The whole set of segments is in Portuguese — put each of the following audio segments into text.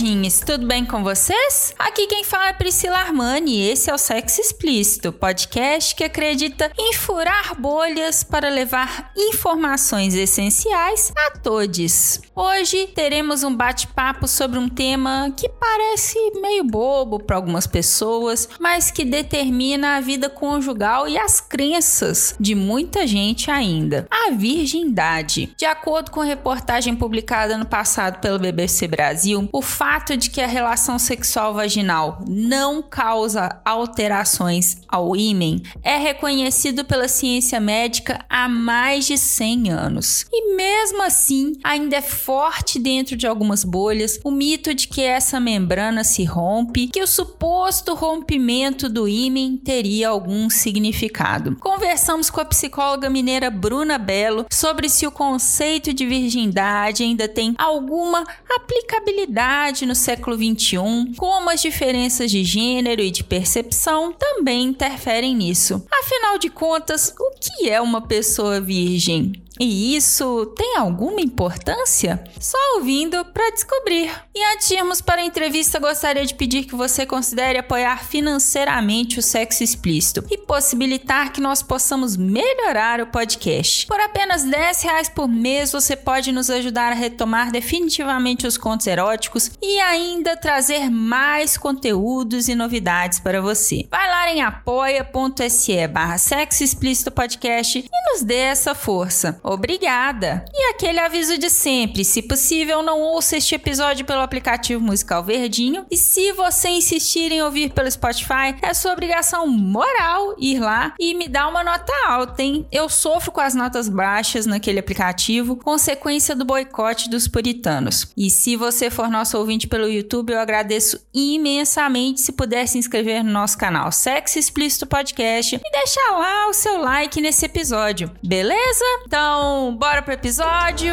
Namoradinhos, tudo bem com vocês? Aqui quem fala é Priscila Armani e esse é o Sexo Explícito, podcast que acredita em furar bolhas para levar informações essenciais a todos. Hoje teremos um bate-papo sobre um tema que parece meio bobo para algumas pessoas, mas que determina a vida conjugal e as crenças de muita gente ainda. A virgindade. De acordo com reportagem publicada no passado pelo BBC Brasil, o fato de que a relação sexual vaginal não causa alterações ao ímen é reconhecido pela ciência médica há mais de 100 anos. E mesmo assim, ainda é forte dentro de algumas bolhas o mito de que essa membrana se rompe, que o suposto rompimento do ímen teria algum significado. Conversamos com a psicóloga mineira Bruna Belo sobre se o conceito de virgindade ainda tem alguma aplicabilidade no século XXI, como as diferenças de gênero e de percepção também interferem nisso. Afinal de contas, o que é uma pessoa virgem? E isso tem alguma importância? Só ouvindo para descobrir. E antes para a entrevista, gostaria de pedir que você considere apoiar financeiramente o sexo explícito e possibilitar que nós possamos melhorar o podcast. Por apenas 10 reais por mês, você pode nos ajudar a retomar definitivamente os contos eróticos e ainda trazer mais conteúdos e novidades para você. Vai lá em apoia.se barra sexo explícito podcast e nos dê essa força. Obrigada! E aquele aviso de sempre: se possível, não ouça este episódio pelo aplicativo musical Verdinho. E se você insistir em ouvir pelo Spotify, é sua obrigação moral ir lá e me dar uma nota alta, hein? Eu sofro com as notas baixas naquele aplicativo, consequência do boicote dos puritanos. E se você for nosso ouvinte pelo YouTube, eu agradeço imensamente se puder se inscrever no nosso canal Sexo Explícito Podcast e deixar lá o seu like nesse episódio, beleza? Então, então, bora pro episódio.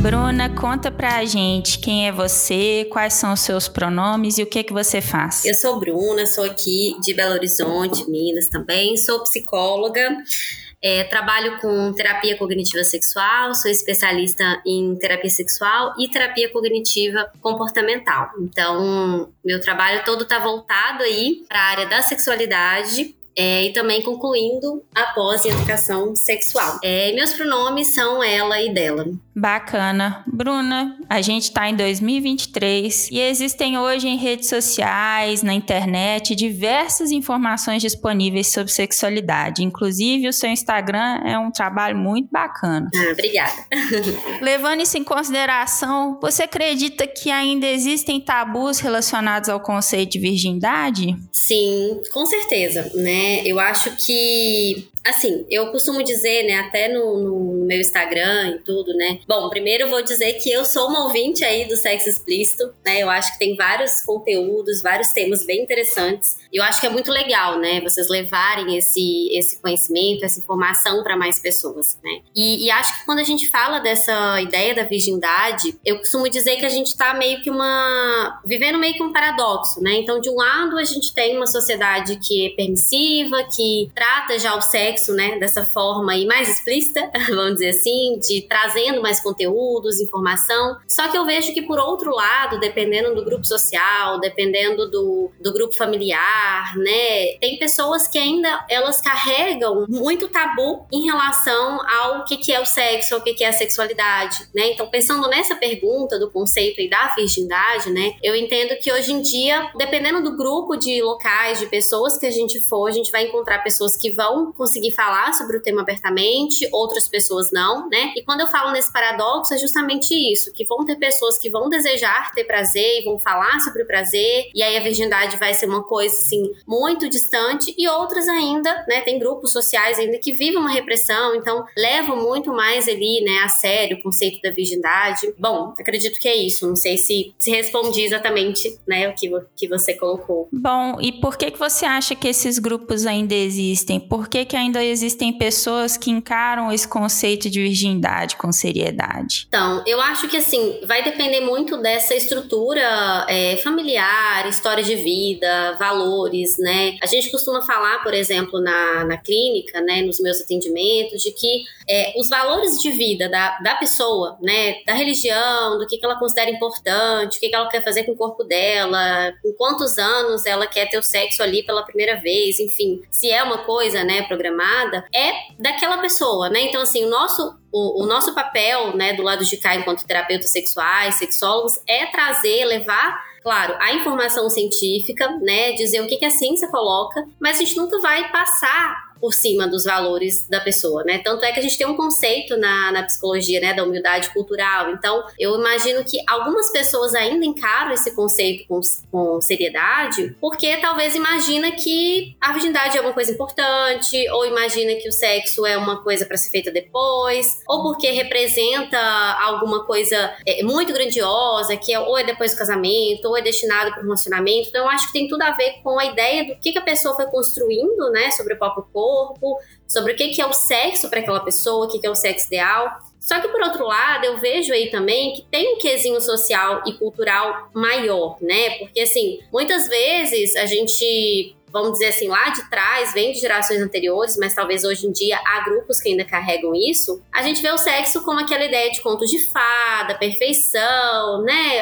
Bruna, conta pra gente quem é você, quais são os seus pronomes e o que que você faz. Eu sou Bruna, sou aqui de Belo Horizonte, Minas também, sou psicóloga. É, trabalho com terapia cognitiva sexual, sou especialista em terapia sexual e terapia cognitiva comportamental. Então, meu trabalho todo está voltado aí para a área da sexualidade é, e também concluindo após em educação sexual. É, meus pronomes são ela e dela. Bacana. Bruna, a gente está em 2023 e existem hoje em redes sociais, na internet, diversas informações disponíveis sobre sexualidade. Inclusive, o seu Instagram é um trabalho muito bacana. Ah, obrigada. Levando isso em consideração, você acredita que ainda existem tabus relacionados ao conceito de virgindade? Sim, com certeza, né? Eu acho que assim, eu costumo dizer, né, até no, no, meu Instagram e tudo, né? Bom, primeiro eu vou dizer que eu sou uma ouvinte aí do sexo explícito, né? Eu acho que tem vários conteúdos, vários temas bem interessantes. E eu acho que é muito legal, né, vocês levarem esse, esse conhecimento, essa informação para mais pessoas, né? E, e, acho que quando a gente fala dessa ideia da virgindade, eu costumo dizer que a gente tá meio que uma. vivendo meio que um paradoxo, né? Então, de um lado, a gente tem uma sociedade que é permissiva, que trata já o sexo né, dessa forma aí mais explícita, vamos dizer assim, de trazendo mais conteúdos, informação. Só que eu vejo que por outro lado, dependendo do grupo social, dependendo do, do grupo familiar, né, tem pessoas que ainda elas carregam muito tabu em relação ao que, que é o sexo, ao que, que é a sexualidade, né? Então, pensando nessa pergunta do conceito aí da virgindade, né, eu entendo que hoje em dia, dependendo do grupo de locais, de pessoas que a gente for, a gente vai encontrar pessoas que vão conseguir conseguir falar sobre o tema abertamente, outras pessoas não, né? E quando eu falo nesse paradoxo, é justamente isso, que vão ter pessoas que vão desejar ter prazer e vão falar sobre o prazer, e aí a virgindade vai ser uma coisa, assim, muito distante, e outras ainda, né, tem grupos sociais ainda que vivem uma repressão, então levam muito mais ali, né, a sério o conceito da virgindade. Bom, acredito que é isso, não sei se, se respondi exatamente, né, o que, que você colocou. Bom, e por que que você acha que esses grupos ainda existem? Por que que ainda existem pessoas que encaram esse conceito de virgindade com seriedade? Então, eu acho que assim, vai depender muito dessa estrutura é, familiar, história de vida, valores, né? A gente costuma falar, por exemplo, na, na clínica, né, nos meus atendimentos, de que é, os valores de vida da, da pessoa, né, da religião, do que, que ela considera importante, o que, que ela quer fazer com o corpo dela, com quantos anos ela quer ter o sexo ali pela primeira vez, enfim, se é uma coisa, né, programada, é daquela pessoa, né? Então, assim, o nosso o, o, nosso papel, né, do lado de cá, enquanto terapeutas sexuais, sexólogos, é trazer, levar, claro, a informação científica, né, dizer o que, que a ciência coloca, mas a gente nunca vai passar por cima dos valores da pessoa, né? Tanto é que a gente tem um conceito na, na psicologia, né, da humildade cultural. Então, eu imagino que algumas pessoas ainda encaram esse conceito com, com seriedade, porque talvez imagina que a virgindade é uma coisa importante, ou imagina que o sexo é uma coisa para ser feita depois, ou porque representa alguma coisa é, muito grandiosa, que é, ou é depois do casamento, ou é destinado para o relacionamento. Então, eu acho que tem tudo a ver com a ideia do que, que a pessoa foi construindo, né, sobre o próprio corpo corpo, sobre o que, é o sexo para aquela pessoa, o que, que é o sexo ideal. Só que, por outro lado, eu vejo aí também que tem um quesinho social e cultural maior, né? Porque, assim, muitas vezes a gente vamos dizer assim, lá de trás, vem de gerações anteriores, mas talvez hoje em dia há grupos que ainda carregam isso, a gente vê o sexo como aquela ideia de conto de fada, perfeição, né?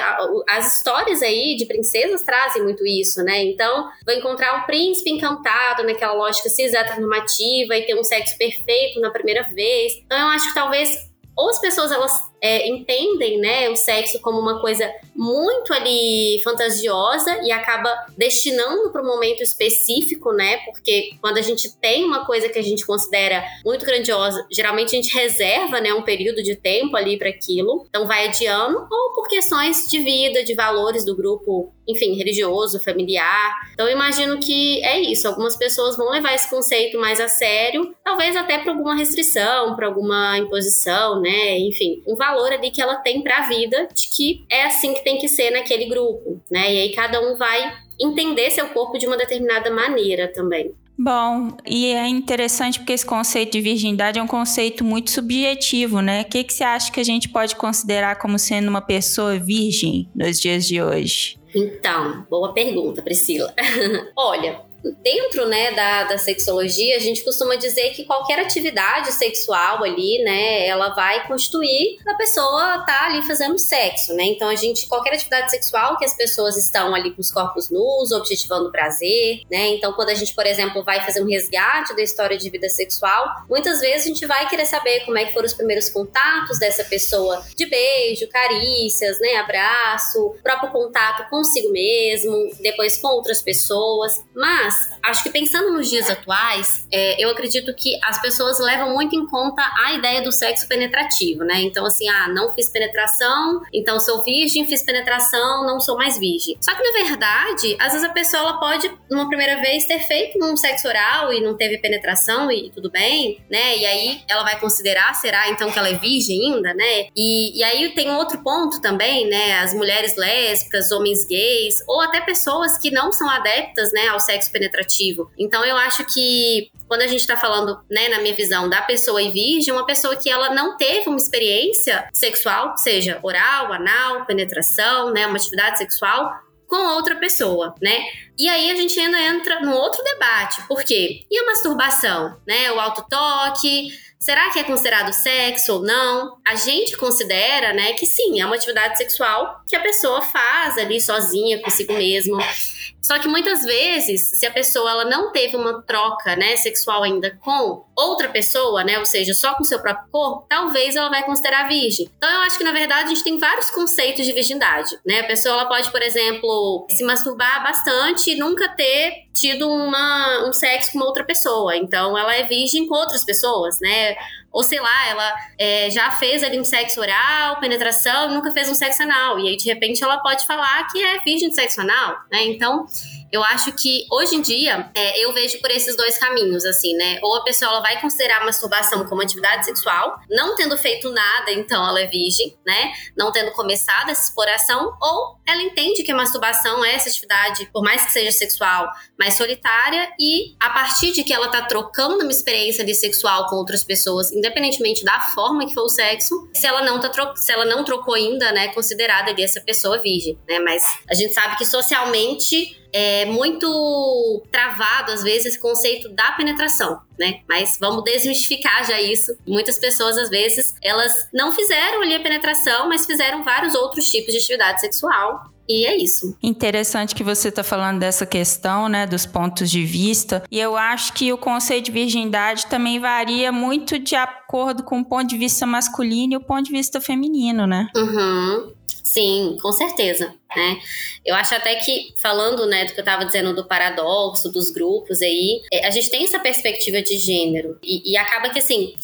As histórias aí de princesas trazem muito isso, né? Então, vou encontrar um príncipe encantado naquela lógica cis heteronormativa e ter um sexo perfeito na primeira vez. Então, eu acho que talvez ou as pessoas elas é, entendem né, o sexo como uma coisa muito ali fantasiosa e acaba destinando para um momento específico, né? Porque quando a gente tem uma coisa que a gente considera muito grandiosa, geralmente a gente reserva né, um período de tempo ali para aquilo, então vai adiando, ou por questões de vida, de valores do grupo, enfim, religioso, familiar. Então eu imagino que é isso. Algumas pessoas vão levar esse conceito mais a sério, talvez até por alguma restrição, por alguma imposição, né? Enfim, um valor ali que ela tem para a vida, de que é assim que tem que ser naquele grupo, né? E aí cada um vai entender seu corpo de uma determinada maneira também. Bom, e é interessante porque esse conceito de virgindade é um conceito muito subjetivo, né? O que, que você acha que a gente pode considerar como sendo uma pessoa virgem nos dias de hoje? Então, boa pergunta, Priscila. Olha, dentro né, da, da sexologia, a gente costuma dizer que qualquer atividade sexual ali, né, ela vai constituir a pessoa tá ali fazendo sexo, né? Então a gente, qualquer atividade sexual que as pessoas estão ali com os corpos nus, objetivando prazer, né? Então quando a gente, por exemplo, vai fazer um resgate da história de vida sexual, muitas vezes a gente vai querer saber como é que foram os primeiros contatos dessa pessoa de beijo, carícias, né, abraço, próprio contato consigo mesmo, depois com outras pessoas, mas acho que pensando nos dias atuais, é, eu acredito que as pessoas levam muito em conta a ideia do sexo penetrativo, né? Então, assim, ah, não fiz penetração, então sou virgem, fiz penetração, não sou mais virgem. Só que, na verdade, às vezes a pessoa ela pode, numa primeira vez, ter feito um sexo oral e não teve penetração e tudo bem, né? E aí ela vai considerar, será então que ela é virgem ainda, né? E, e aí tem outro ponto também, né? As mulheres lésbicas, homens gays, ou até pessoas que não são adeptas, né, ao sexo penetrativo. Então eu acho que quando a gente está falando, né, na minha visão, da pessoa e virgem, uma pessoa que ela não teve uma experiência sexual, seja oral, anal, penetração, né, uma atividade sexual com outra pessoa, né? E aí a gente ainda entra num outro debate, por quê? E a masturbação, né? O autotoque, será que é considerado sexo ou não? A gente considera, né, que sim, é uma atividade sexual que a pessoa faz ali sozinha consigo mesmo. Só que muitas vezes, se a pessoa ela não teve uma troca, né, sexual ainda com outra pessoa, né, ou seja, só com seu próprio corpo, talvez ela vai considerar virgem. Então eu acho que na verdade a gente tem vários conceitos de virgindade, né? A pessoa ela pode, por exemplo, se masturbar bastante e nunca ter tido uma, um sexo com outra pessoa. Então, ela é virgem com outras pessoas, né? Ou sei lá, ela é, já fez ali um sexo oral, penetração, nunca fez um sexo anal. E aí, de repente, ela pode falar que é virgem de sexo anal, né? Então, eu acho que hoje em dia é, eu vejo por esses dois caminhos, assim, né? Ou a pessoa ela vai considerar a masturbação como atividade sexual, não tendo feito nada, então ela é virgem, né? Não tendo começado essa exploração, ou ela entende que a masturbação é essa atividade, por mais que seja sexual, mais solitária, e a partir de que ela tá trocando uma experiência de sexual com outras pessoas, independentemente da forma que for o sexo, se ela não tá se ela não trocou ainda, né, considerada ali essa pessoa virgem, né? Mas a gente sabe que socialmente é muito travado, às vezes, esse conceito da penetração, né? Mas vamos desmistificar já isso. Muitas pessoas, às vezes, elas não fizeram ali a penetração, mas fizeram vários outros tipos de atividade sexual. E é isso. Interessante que você está falando dessa questão, né, dos pontos de vista. E eu acho que o conceito de virgindade também varia muito de acordo com o ponto de vista masculino e o ponto de vista feminino, né? Uhum. Sim, com certeza, né? Eu acho até que, falando, né, do que eu estava dizendo do paradoxo, dos grupos aí, é, a gente tem essa perspectiva de gênero e, e acaba que, assim,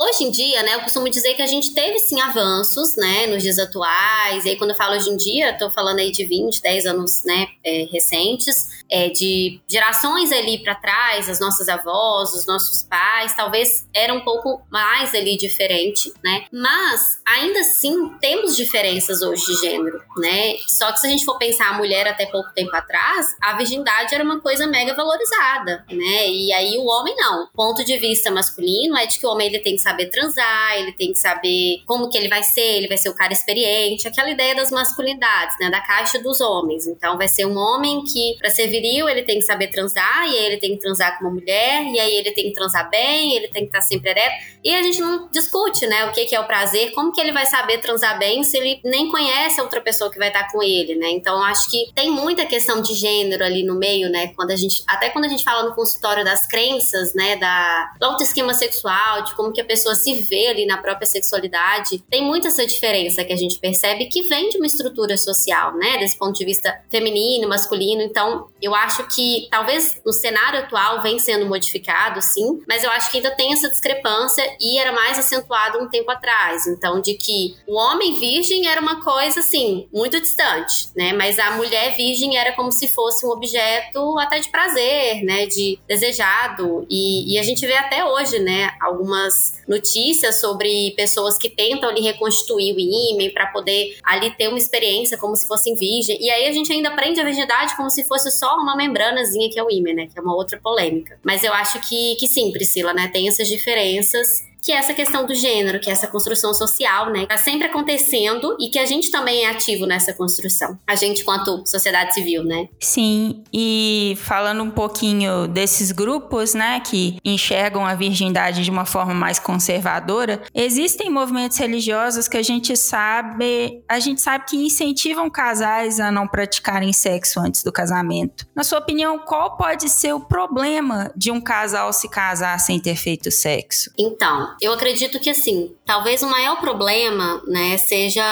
Hoje em dia, né, eu costumo dizer que a gente teve sim avanços, né, nos dias atuais. E aí, quando eu falo hoje em dia, estou falando aí de 20, 10 anos, né, é, recentes, é, de gerações ali para trás, as nossas avós, os nossos pais, talvez era um pouco mais ali diferente, né? Mas ainda assim temos diferenças hoje de gênero, né? Só que se a gente for pensar a mulher até pouco tempo atrás, a virgindade era uma coisa mega valorizada, né? E aí o homem não. O ponto de vista masculino é de que o homem ele tem que saber transar, ele tem que saber como que ele vai ser, ele vai ser o cara experiente, aquela ideia das masculinidades, né, da caixa dos homens. Então vai ser um homem que para ser viril, ele tem que saber transar, e aí ele tem que transar com uma mulher, e aí ele tem que transar bem, ele tem que estar sempre ereto. E a gente não discute, né, o que que é o prazer, como que ele vai saber transar bem se ele nem conhece a outra pessoa que vai estar com ele, né? Então acho que tem muita questão de gênero ali no meio, né, quando a gente até quando a gente fala no consultório das crenças, né, da do autoesquema sexual, de como que a pessoa se vê ali na própria sexualidade, tem muito essa diferença que a gente percebe que vem de uma estrutura social, né? Desse ponto de vista feminino, masculino. Então, eu acho que talvez no cenário atual vem sendo modificado, sim, mas eu acho que ainda tem essa discrepância e era mais acentuado um tempo atrás. Então, de que o homem virgem era uma coisa, assim, muito distante, né? Mas a mulher virgem era como se fosse um objeto até de prazer, né? De desejado. E, e a gente vê até hoje, né? Algumas notícias sobre pessoas que tentam ali reconstituir o ímã para poder ali ter uma experiência como se fossem virgem. E aí a gente ainda aprende a virgindade como se fosse só uma membranazinha que é o ímã, né? Que é uma outra polêmica. Mas eu acho que, que sim, Priscila, né? Tem essas diferenças que é essa questão do gênero, que é essa construção social, né? Tá sempre acontecendo e que a gente também é ativo nessa construção. A gente, quanto sociedade civil, né? Sim, e falando um pouquinho desses grupos, né, que enxergam a virgindade de uma forma mais conservadora, existem movimentos religiosos que a gente sabe, a gente sabe que incentivam casais a não praticarem sexo antes do casamento. Na sua opinião, qual pode ser o problema de um casal se casar sem ter feito sexo? Então, eu acredito que assim, talvez o maior problema, né, seja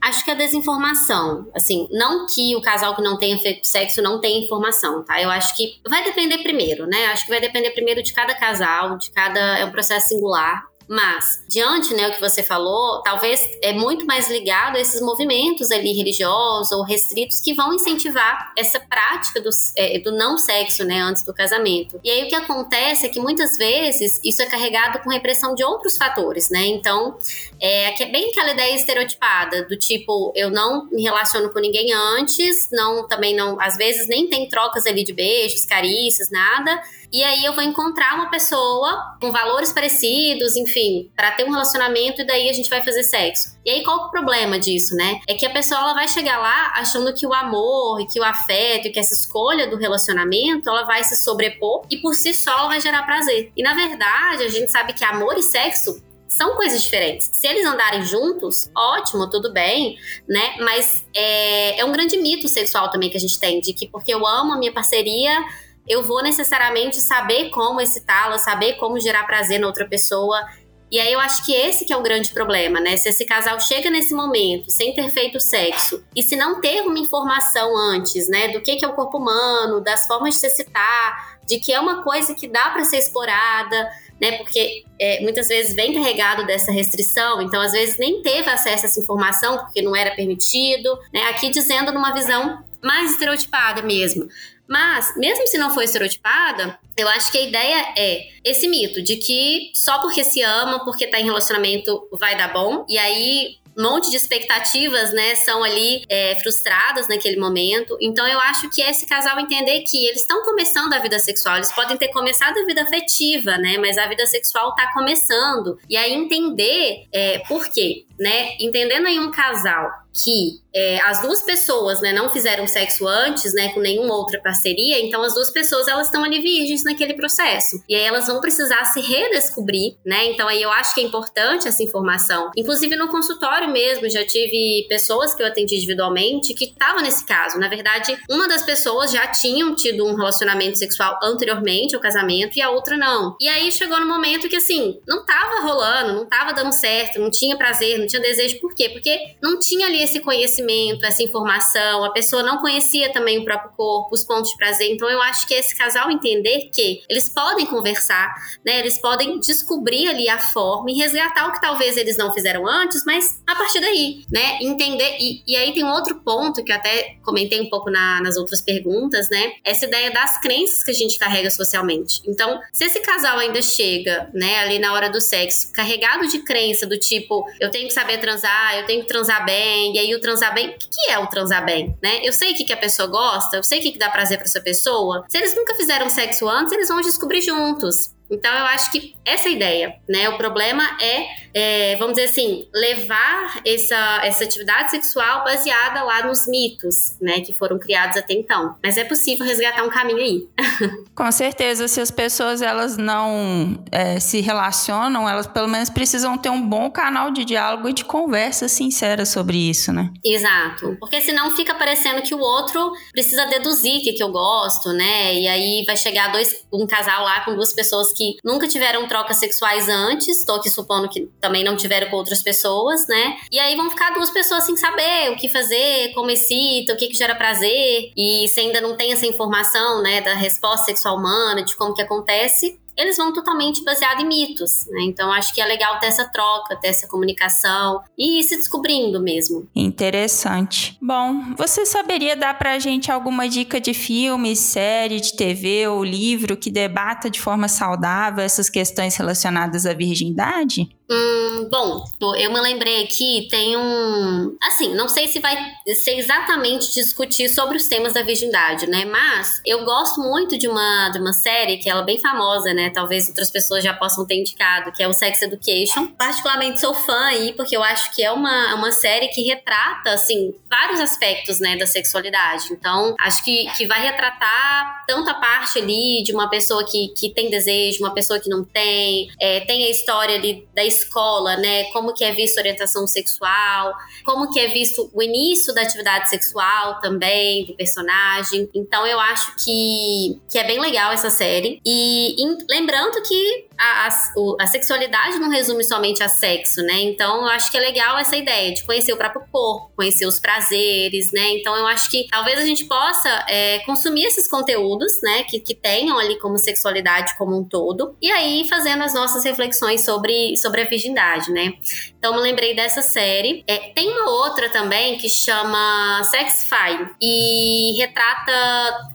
acho que a desinformação. Assim, não que o casal que não tenha feito sexo não tenha informação, tá? Eu acho que vai depender primeiro, né? Acho que vai depender primeiro de cada casal, de cada. É um processo singular. Mas, diante, né, o que você falou, talvez é muito mais ligado a esses movimentos ali religiosos ou restritos que vão incentivar essa prática do, é, do não sexo, né, antes do casamento. E aí o que acontece é que muitas vezes isso é carregado com repressão de outros fatores, né? Então, é, é bem aquela ideia estereotipada do tipo, eu não me relaciono com ninguém antes, não, também não, às vezes nem tem trocas ali de beijos, carícias, nada. E aí eu vou encontrar uma pessoa com valores parecidos, enfim, para ter um relacionamento e daí a gente vai fazer sexo. E aí qual é o problema disso, né? É que a pessoa ela vai chegar lá achando que o amor, e que o afeto, e que essa escolha do relacionamento, ela vai se sobrepor e por si só ela vai gerar prazer. E na verdade, a gente sabe que amor e sexo são coisas diferentes. Se eles andarem juntos, ótimo, tudo bem, né? Mas é, é um grande mito sexual também que a gente tem, de que porque eu amo a minha parceria, eu vou necessariamente saber como excitá-la, saber como gerar prazer na outra pessoa. E aí eu acho que esse que é o grande problema, né? Se esse casal chega nesse momento sem ter feito sexo e se não ter uma informação antes, né, do que, que é o corpo humano, das formas de se excitar, de que é uma coisa que dá para ser explorada, né? Porque é, muitas vezes vem carregado dessa restrição, então às vezes nem teve acesso a essa informação porque não era permitido, né? Aqui dizendo numa visão mais estereotipada mesmo. Mas, mesmo se não for estereotipada, eu acho que a ideia é esse mito de que só porque se ama, porque tá em relacionamento, vai dar bom. E aí um monte de expectativas, né, são ali é, frustradas naquele momento. Então eu acho que esse casal entender que eles estão começando a vida sexual, eles podem ter começado a vida afetiva, né, mas a vida sexual tá começando. E aí entender é, por quê, né, entendendo em um casal que é, as duas pessoas, né, não fizeram sexo antes, né, com nenhuma outra parceria, então as duas pessoas elas estão ali virgens naquele processo. E aí elas vão precisar se redescobrir, né? Então aí eu acho que é importante essa informação. Inclusive no consultório mesmo, já tive pessoas que eu atendi individualmente que estavam nesse caso. Na verdade, uma das pessoas já tinham tido um relacionamento sexual anteriormente ao casamento e a outra não. E aí chegou no momento que assim, não tava rolando, não tava dando certo, não tinha prazer, não tinha desejo. Por quê? Porque não tinha ali esse conhecimento, essa informação, a pessoa não conhecia também o próprio corpo, os pontos de prazer. Então eu acho que esse casal entender que eles podem conversar, né? Eles podem descobrir ali a forma e resgatar o que talvez eles não fizeram antes, mas a partir daí, né? Entender. E, e aí tem um outro ponto que eu até comentei um pouco na, nas outras perguntas, né? Essa ideia das crenças que a gente carrega socialmente. Então, se esse casal ainda chega, né, ali na hora do sexo, carregado de crença do tipo, eu tenho que saber transar, eu tenho que transar bem, e aí o transar bem, o que é o transar bem, né? Eu sei o que, que a pessoa gosta, eu sei o que, que dá prazer para essa pessoa. Se eles nunca fizeram sexo antes, eles vão descobrir juntos. Então eu acho que essa é a ideia, né? O problema é, é, vamos dizer assim, levar essa, essa atividade sexual baseada lá nos mitos, né? Que foram criados até então. Mas é possível resgatar um caminho aí. Com certeza, se as pessoas elas não é, se relacionam, elas pelo menos precisam ter um bom canal de diálogo e de conversa sincera sobre isso, né? Exato. Porque senão fica parecendo que o outro precisa deduzir o que, que eu gosto, né? E aí vai chegar dois, um casal lá com duas pessoas que nunca tiveram trocas sexuais antes, tô aqui supondo que também não tiveram com outras pessoas, né? E aí vão ficar duas pessoas sem saber o que fazer, como excita, o que, que gera prazer, e se ainda não tem essa informação, né, da resposta sexual humana, de como que acontece, eles vão totalmente baseado em mitos, né? Então acho que é legal ter essa troca, ter essa comunicação e ir se descobrindo mesmo. Interessante. Bom, você saberia dar pra gente alguma dica de filme, série de TV ou livro que debata de forma saudável essas questões relacionadas à virgindade? Hum, bom, eu me lembrei aqui, tem um. Assim, não sei se vai ser exatamente discutir sobre os temas da virgindade, né? Mas eu gosto muito de uma, de uma série que ela é bem famosa, né? Talvez outras pessoas já possam ter indicado, que é o Sex Education. Particularmente sou fã aí, porque eu acho que é uma, uma série que retrata, assim, vários aspectos, né, da sexualidade. Então, acho que, que vai retratar tanto a parte ali de uma pessoa que, que tem desejo, uma pessoa que não tem, é, tem a história ali da escola, né? Como que é visto orientação sexual, como que é visto o início da atividade sexual também do personagem. Então eu acho que, que é bem legal essa série. E em, lembrando que a, a, a, sexualidade não resume somente a sexo, né? Então eu acho que é legal essa ideia de conhecer o próprio corpo, conhecer os prazeres, né? Então eu acho que talvez a gente possa é, consumir esses conteúdos, né? Que, que tenham ali como sexualidade como um todo, e aí fazendo as nossas reflexões sobre, sobre a virgindade, né? Então me lembrei dessa série. É, tem uma outra também que chama Sex Fine e retrata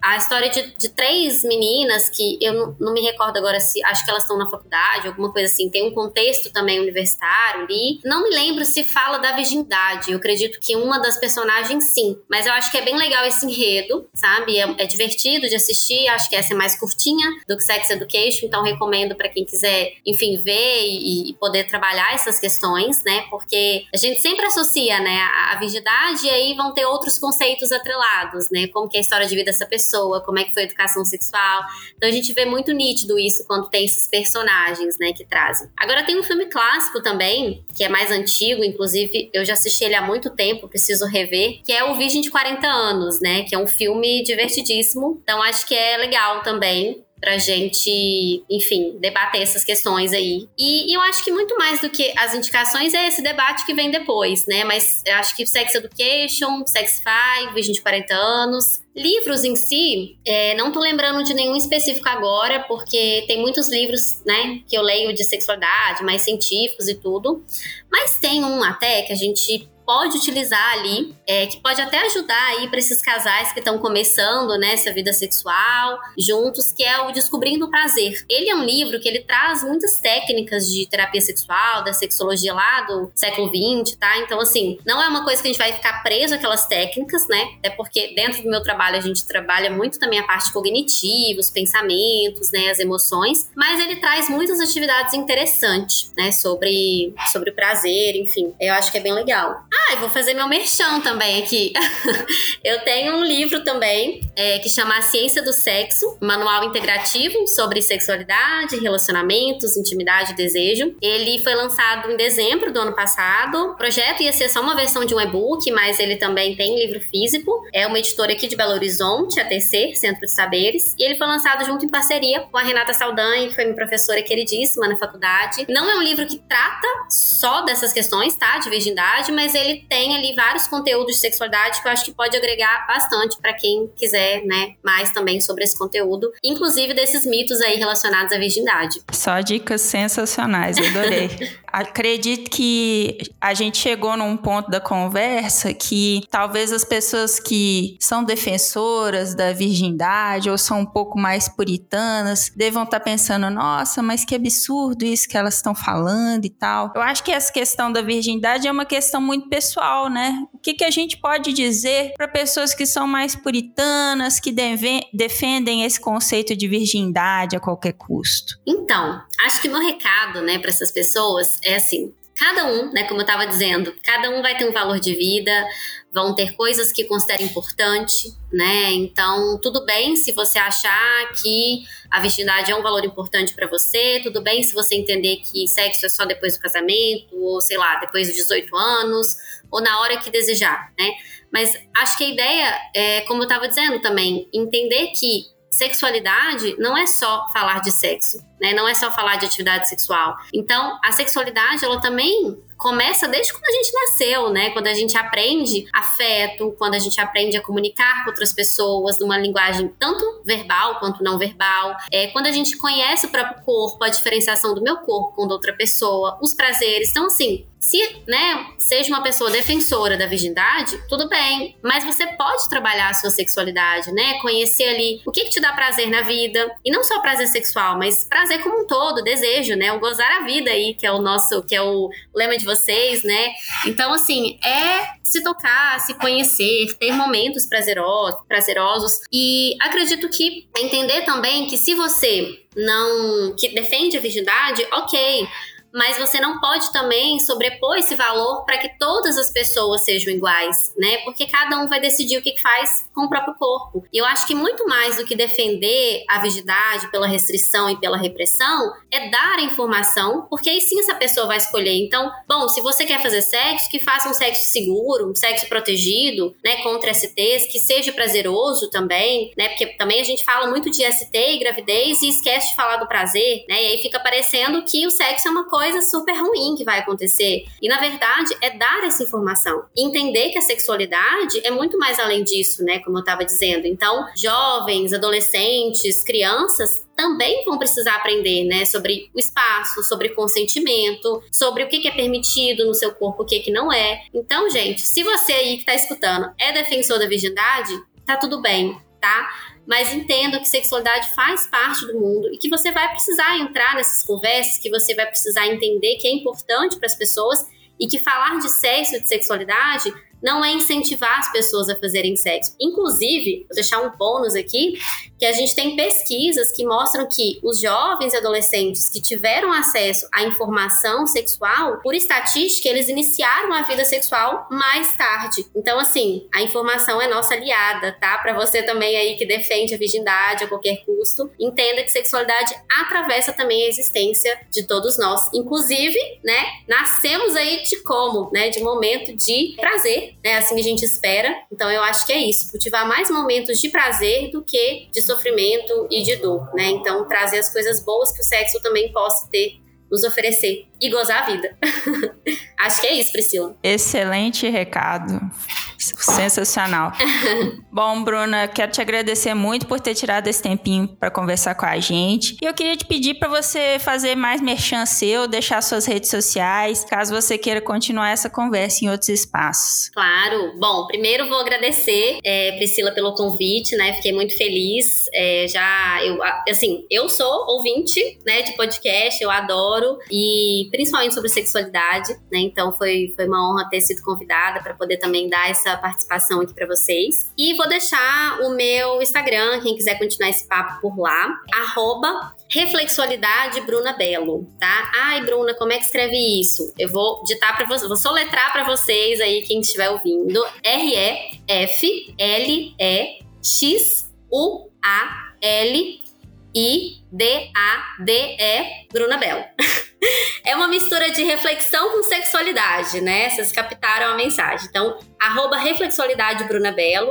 a história de, de três meninas que eu não, não me recordo agora se acho que elas estão na faculdade, alguma coisa assim. Tem um contexto também universitário ali. Não me lembro se fala da virgindade. Eu acredito que uma das personagens sim. Mas eu acho que é bem legal esse enredo, sabe? É, é divertido de assistir. Acho que essa é mais curtinha do que Sex Education. Então recomendo para quem quiser, enfim, ver e, e, poder trabalhar essas questões, né? Porque a gente sempre associa, né, a, a virgindade e aí vão ter outros conceitos atrelados, né? Como que é a história de vida dessa pessoa, como é que foi a educação sexual. Então a gente vê muito nítido isso quando tem esses personagens personagens, né, que trazem. Agora tem um filme clássico também, que é mais antigo, inclusive eu já assisti ele há muito tempo, preciso rever, que é o Virgem de 40 anos, né, que é um filme divertidíssimo. Então acho que é legal também pra gente, enfim, debater essas questões aí. E, e, eu acho que muito mais do que as indicações é esse debate que vem depois, né? Mas eu acho que Sex Education, Sex Five, Virgem de 40 anos, Livros em si, é, não tô lembrando de nenhum específico agora, porque tem muitos livros, né, que eu leio de sexualidade, mais científicos e tudo. Mas tem um até que a gente pode utilizar ali, é, que pode até ajudar aí para esses casais que estão começando né, essa vida sexual juntos, que é o Descobrindo o Prazer. Ele é um livro que ele traz muitas técnicas de terapia sexual, da sexologia lá do século XX, tá? Então, assim, não é uma coisa que a gente vai ficar preso àquelas técnicas, né? Até porque dentro do meu trabalho a gente trabalha muito também a parte cognitiva, os pensamentos, né, as emoções, mas ele traz muitas atividades interessantes, né, sobre, sobre o prazer, enfim. Eu acho que é bem legal. Ah, vou fazer meu merchan também aqui. eu tenho um livro também é, que chama A Ciência do Sexo, manual integrativo sobre sexualidade, relacionamentos, intimidade e desejo. Ele foi lançado em dezembro do ano passado. O projeto ia ser só uma versão de um e-book, mas ele também tem livro físico. É uma editora aqui de Belo Horizonte, a TC, Centro de Saberes. E ele foi lançado junto em parceria com a Renata Saldanha, que foi minha professora queridíssima na faculdade. Não é um livro que trata só dessas questões, tá? De virgindade, mas ele ele tem ali vários conteúdos de sexualidade que eu acho que pode agregar bastante para quem quiser, né, mais também sobre esse conteúdo, inclusive desses mitos aí relacionados à virgindade. Só dicas sensacionais, adorei. Acredito que a gente chegou num ponto da conversa que talvez as pessoas que são defensoras da virgindade ou são um pouco mais puritanas devam estar tá pensando: nossa, mas que absurdo isso que elas estão falando e tal. Eu acho que essa questão da virgindade é uma questão muito pessoal, né? O que, que a gente pode dizer para pessoas que são mais puritanas, que deve, defendem esse conceito de virgindade a qualquer custo? Então, acho que meu recado, né, para essas pessoas é assim: cada um, né, como eu estava dizendo, cada um vai ter um valor de vida, vão ter coisas que considera importante, né? Então, tudo bem se você achar que a virgindade é um valor importante para você, tudo bem se você entender que sexo é só depois do casamento, ou sei lá, depois dos 18 anos, ou na hora que desejar, né? Mas acho que a ideia é, como eu estava dizendo também, entender que sexualidade não é só falar de sexo, né? Não é só falar de atividade sexual. Então, a sexualidade, ela também começa desde quando a gente nasceu, né? Quando a gente aprende afeto, quando a gente aprende a comunicar com outras pessoas numa linguagem tanto verbal quanto não verbal. É, quando a gente conhece o próprio corpo, a diferenciação do meu corpo com da outra pessoa, os prazeres. Então, assim, se, né, seja uma pessoa defensora da virgindade, tudo bem, mas você pode trabalhar a sua sexualidade, né? Conhecer ali o que, que te dá prazer na vida, e não só prazer sexual, mas prazer como um todo, desejo, né? O gozar a vida aí, que é o nosso, que é o lema de vocês, né? Então, assim, é se tocar, se conhecer, ter momentos prazerosos, prazerosos e acredito que entender também que se você não que defende a virgindade, ok, mas você não pode também sobrepor esse valor para que todas as pessoas sejam iguais, né? Porque cada um vai decidir o que faz com o próprio corpo. E eu acho que muito mais do que defender a virgindade pela restrição e pela repressão é dar a informação, porque aí sim essa pessoa vai escolher. Então, bom, se você quer fazer sexo, que faça um sexo seguro, um sexo protegido, né, contra STs, que seja prazeroso também, né? Porque também a gente fala muito de ST e gravidez e esquece de falar do prazer, né? E aí fica parecendo que o sexo é uma coisa coisa super ruim que vai acontecer. E na verdade é dar essa informação. Entender que a sexualidade é muito mais além disso, né? Como eu estava dizendo. Então, jovens, adolescentes, crianças também vão precisar aprender, né, sobre o espaço, sobre consentimento, sobre o que é permitido no seu corpo, o que, que não é. Então, gente, se você aí que tá escutando é defensor da virgindade, tá tudo bem, tá? Mas entenda que sexualidade faz parte do mundo e que você vai precisar entrar nessas conversas, que você vai precisar entender que é importante para as pessoas e que falar de sexo e de sexualidade não é incentivar as pessoas a fazerem sexo. Inclusive, vou deixar um bônus aqui, que a gente tem pesquisas que mostram que os jovens e adolescentes que tiveram acesso à informação sexual, por estatística, eles iniciaram a vida sexual mais tarde. Então, assim, a informação é nossa aliada, tá? Para você também aí que defende a virgindade a qualquer custo, entenda que sexualidade atravessa também a existência de todos nós. Inclusive, né, nascemos aí de como, né, de momento de prazer né? Assim a gente espera. Então eu acho que é isso, cultivar mais momentos de prazer do que de sofrimento e de dor, né? Então trazer as coisas boas que o sexo também possa ter nos oferecer e gozar a vida. Acho que é isso, Priscila. Excelente recado. Sensacional. Bom, Bruna, quero te agradecer muito por ter tirado esse tempinho para conversar com a gente. E eu queria te pedir para você fazer mais merchan seu, deixar suas redes sociais, caso você queira continuar essa conversa em outros espaços. Claro. Bom, primeiro vou agradecer, é, Priscila, pelo convite, né? Fiquei muito feliz. É, já, eu, assim, eu sou ouvinte, né, de podcast, eu adoro e principalmente sobre sexualidade, né? Então foi, foi uma honra ter sido convidada para poder também dar essa participação aqui para vocês. E vou deixar o meu Instagram, quem quiser continuar esse papo por lá, arroba Reflexualidade Bruna Belo, tá? Ai, Bruna, como é que escreve isso? Eu vou ditar para vocês, vou soletrar para vocês aí, quem estiver ouvindo. R-E-F-L-E-X-U-A-L-I-D-A-D-E Bruna Belo. é uma mistura de reflexão com sexualidade, né? Vocês captaram a mensagem. Então, arroba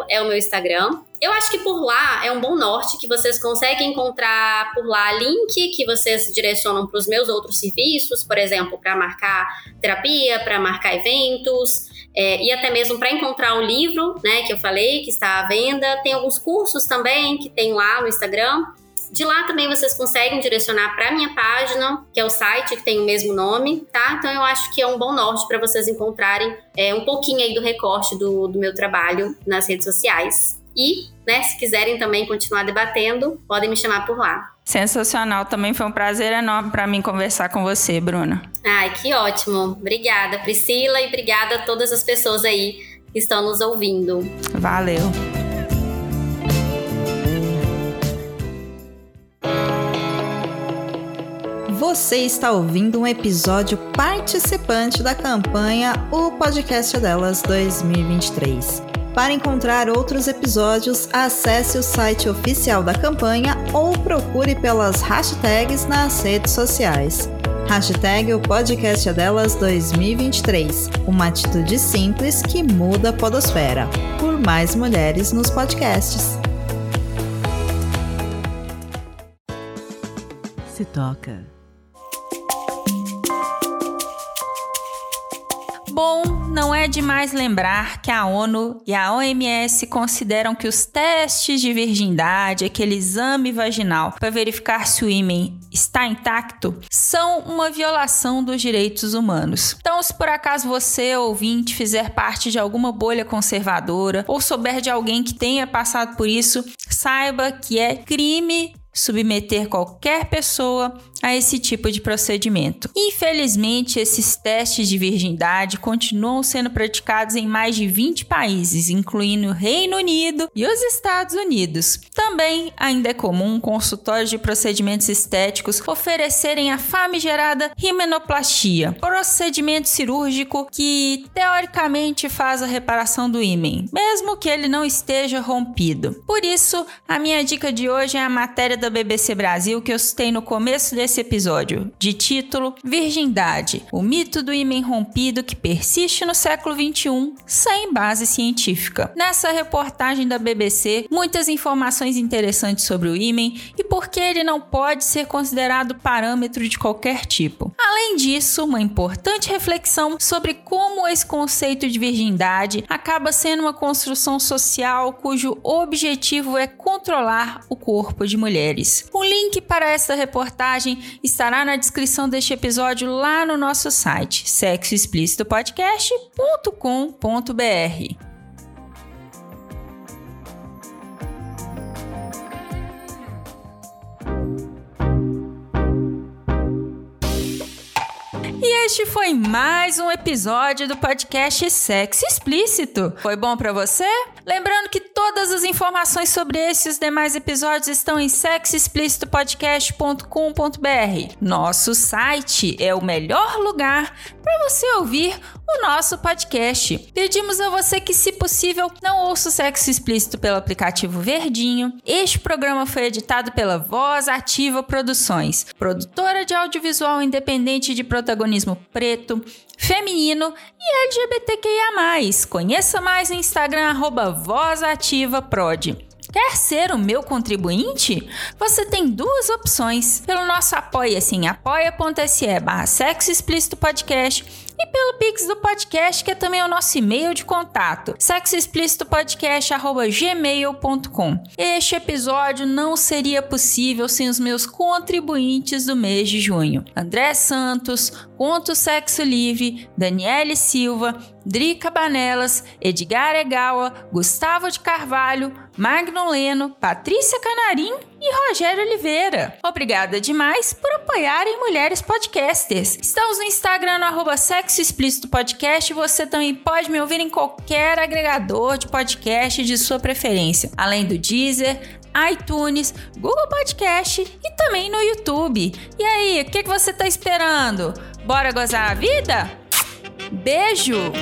é o meu Instagram. Eu acho que por lá é um bom norte que vocês conseguem encontrar por lá link que vocês direcionam para os meus outros serviços, por exemplo, para marcar terapia, para marcar eventos, é, e até mesmo para encontrar o livro, né, que eu falei que está à venda. Tem alguns cursos também que tem lá no Instagram. De lá também vocês conseguem direcionar para minha página, que é o site que tem o mesmo nome, tá? Então eu acho que é um bom norte para vocês encontrarem é, um pouquinho aí do recorte do, do meu trabalho nas redes sociais. E, né, se quiserem também continuar debatendo, podem me chamar por lá. Sensacional, também foi um prazer enorme para mim conversar com você, Bruna. Ai, que ótimo. Obrigada, Priscila, e obrigada a todas as pessoas aí que estão nos ouvindo. Valeu. Você está ouvindo um episódio participante da campanha O Podcast Delas 2023. Para encontrar outros episódios, acesse o site oficial da campanha ou procure pelas hashtags nas redes sociais. Hashtag o podcast delas 2023. Uma atitude simples que muda a podosfera. Por mais mulheres nos podcasts. Se toca. Bom, não é demais lembrar que a ONU e a OMS consideram que os testes de virgindade, aquele exame vaginal para verificar se o ímen está intacto, são uma violação dos direitos humanos. Então, se por acaso você, ouvinte, fizer parte de alguma bolha conservadora ou souber de alguém que tenha passado por isso, saiba que é crime submeter qualquer pessoa a esse tipo de procedimento. Infelizmente, esses testes de virgindade continuam sendo praticados em mais de 20 países, incluindo o Reino Unido e os Estados Unidos. Também ainda é comum consultórios de procedimentos estéticos oferecerem a famigerada rimenoplastia, procedimento cirúrgico que teoricamente faz a reparação do ímen, mesmo que ele não esteja rompido. Por isso, a minha dica de hoje é a matéria da BBC Brasil que eu citei no começo desse episódio, de título Virgindade: O mito do ímã rompido que persiste no século XXI sem base científica. Nessa reportagem da BBC, muitas informações interessantes sobre o ímã e por que ele não pode ser considerado parâmetro de qualquer tipo. Além disso, uma importante reflexão sobre como esse conceito de virgindade acaba sendo uma construção social cujo objetivo é controlar o corpo de mulheres mulheres. O link para essa reportagem estará na descrição deste episódio lá no nosso site sexoexplicitopodcast.com.br. este foi mais um episódio do podcast Sexo Explícito. Foi bom para você? Lembrando que todas as informações sobre esses demais episódios estão em sexoexplicitopodcast.com.br. Nosso site é o melhor lugar para você ouvir o nosso podcast. Pedimos a você que, se possível, não ouça o sexo explícito pelo aplicativo Verdinho. Este programa foi editado pela Voz Ativa Produções, produtora de audiovisual independente de protagonismo preto, feminino e LGBTQIA+. Conheça mais no Instagram, arroba VozAtivaProd. Quer ser o meu contribuinte? Você tem duas opções. Pelo nosso apoia-se em apoia.se barra sexo explícito podcast e pelo Pix do podcast, que é também o nosso e-mail de contato, sexoexplicitopodcast.gmail.com. Este episódio não seria possível sem os meus contribuintes do mês de junho. André Santos, Conto Sexo Livre, Daniele Silva, Drica Banelas, Edgar Egawa, Gustavo de Carvalho, Magno Leno, Patrícia Canarim e Rogério Oliveira. Obrigada demais por apoiarem Mulheres Podcasters. Estamos no Instagram no arroba Sexo Explícito Podcast. Você também pode me ouvir em qualquer agregador de podcast de sua preferência, além do Deezer, iTunes, Google Podcast e também no YouTube. E aí, o que, que você está esperando? Bora gozar a vida? Beijo!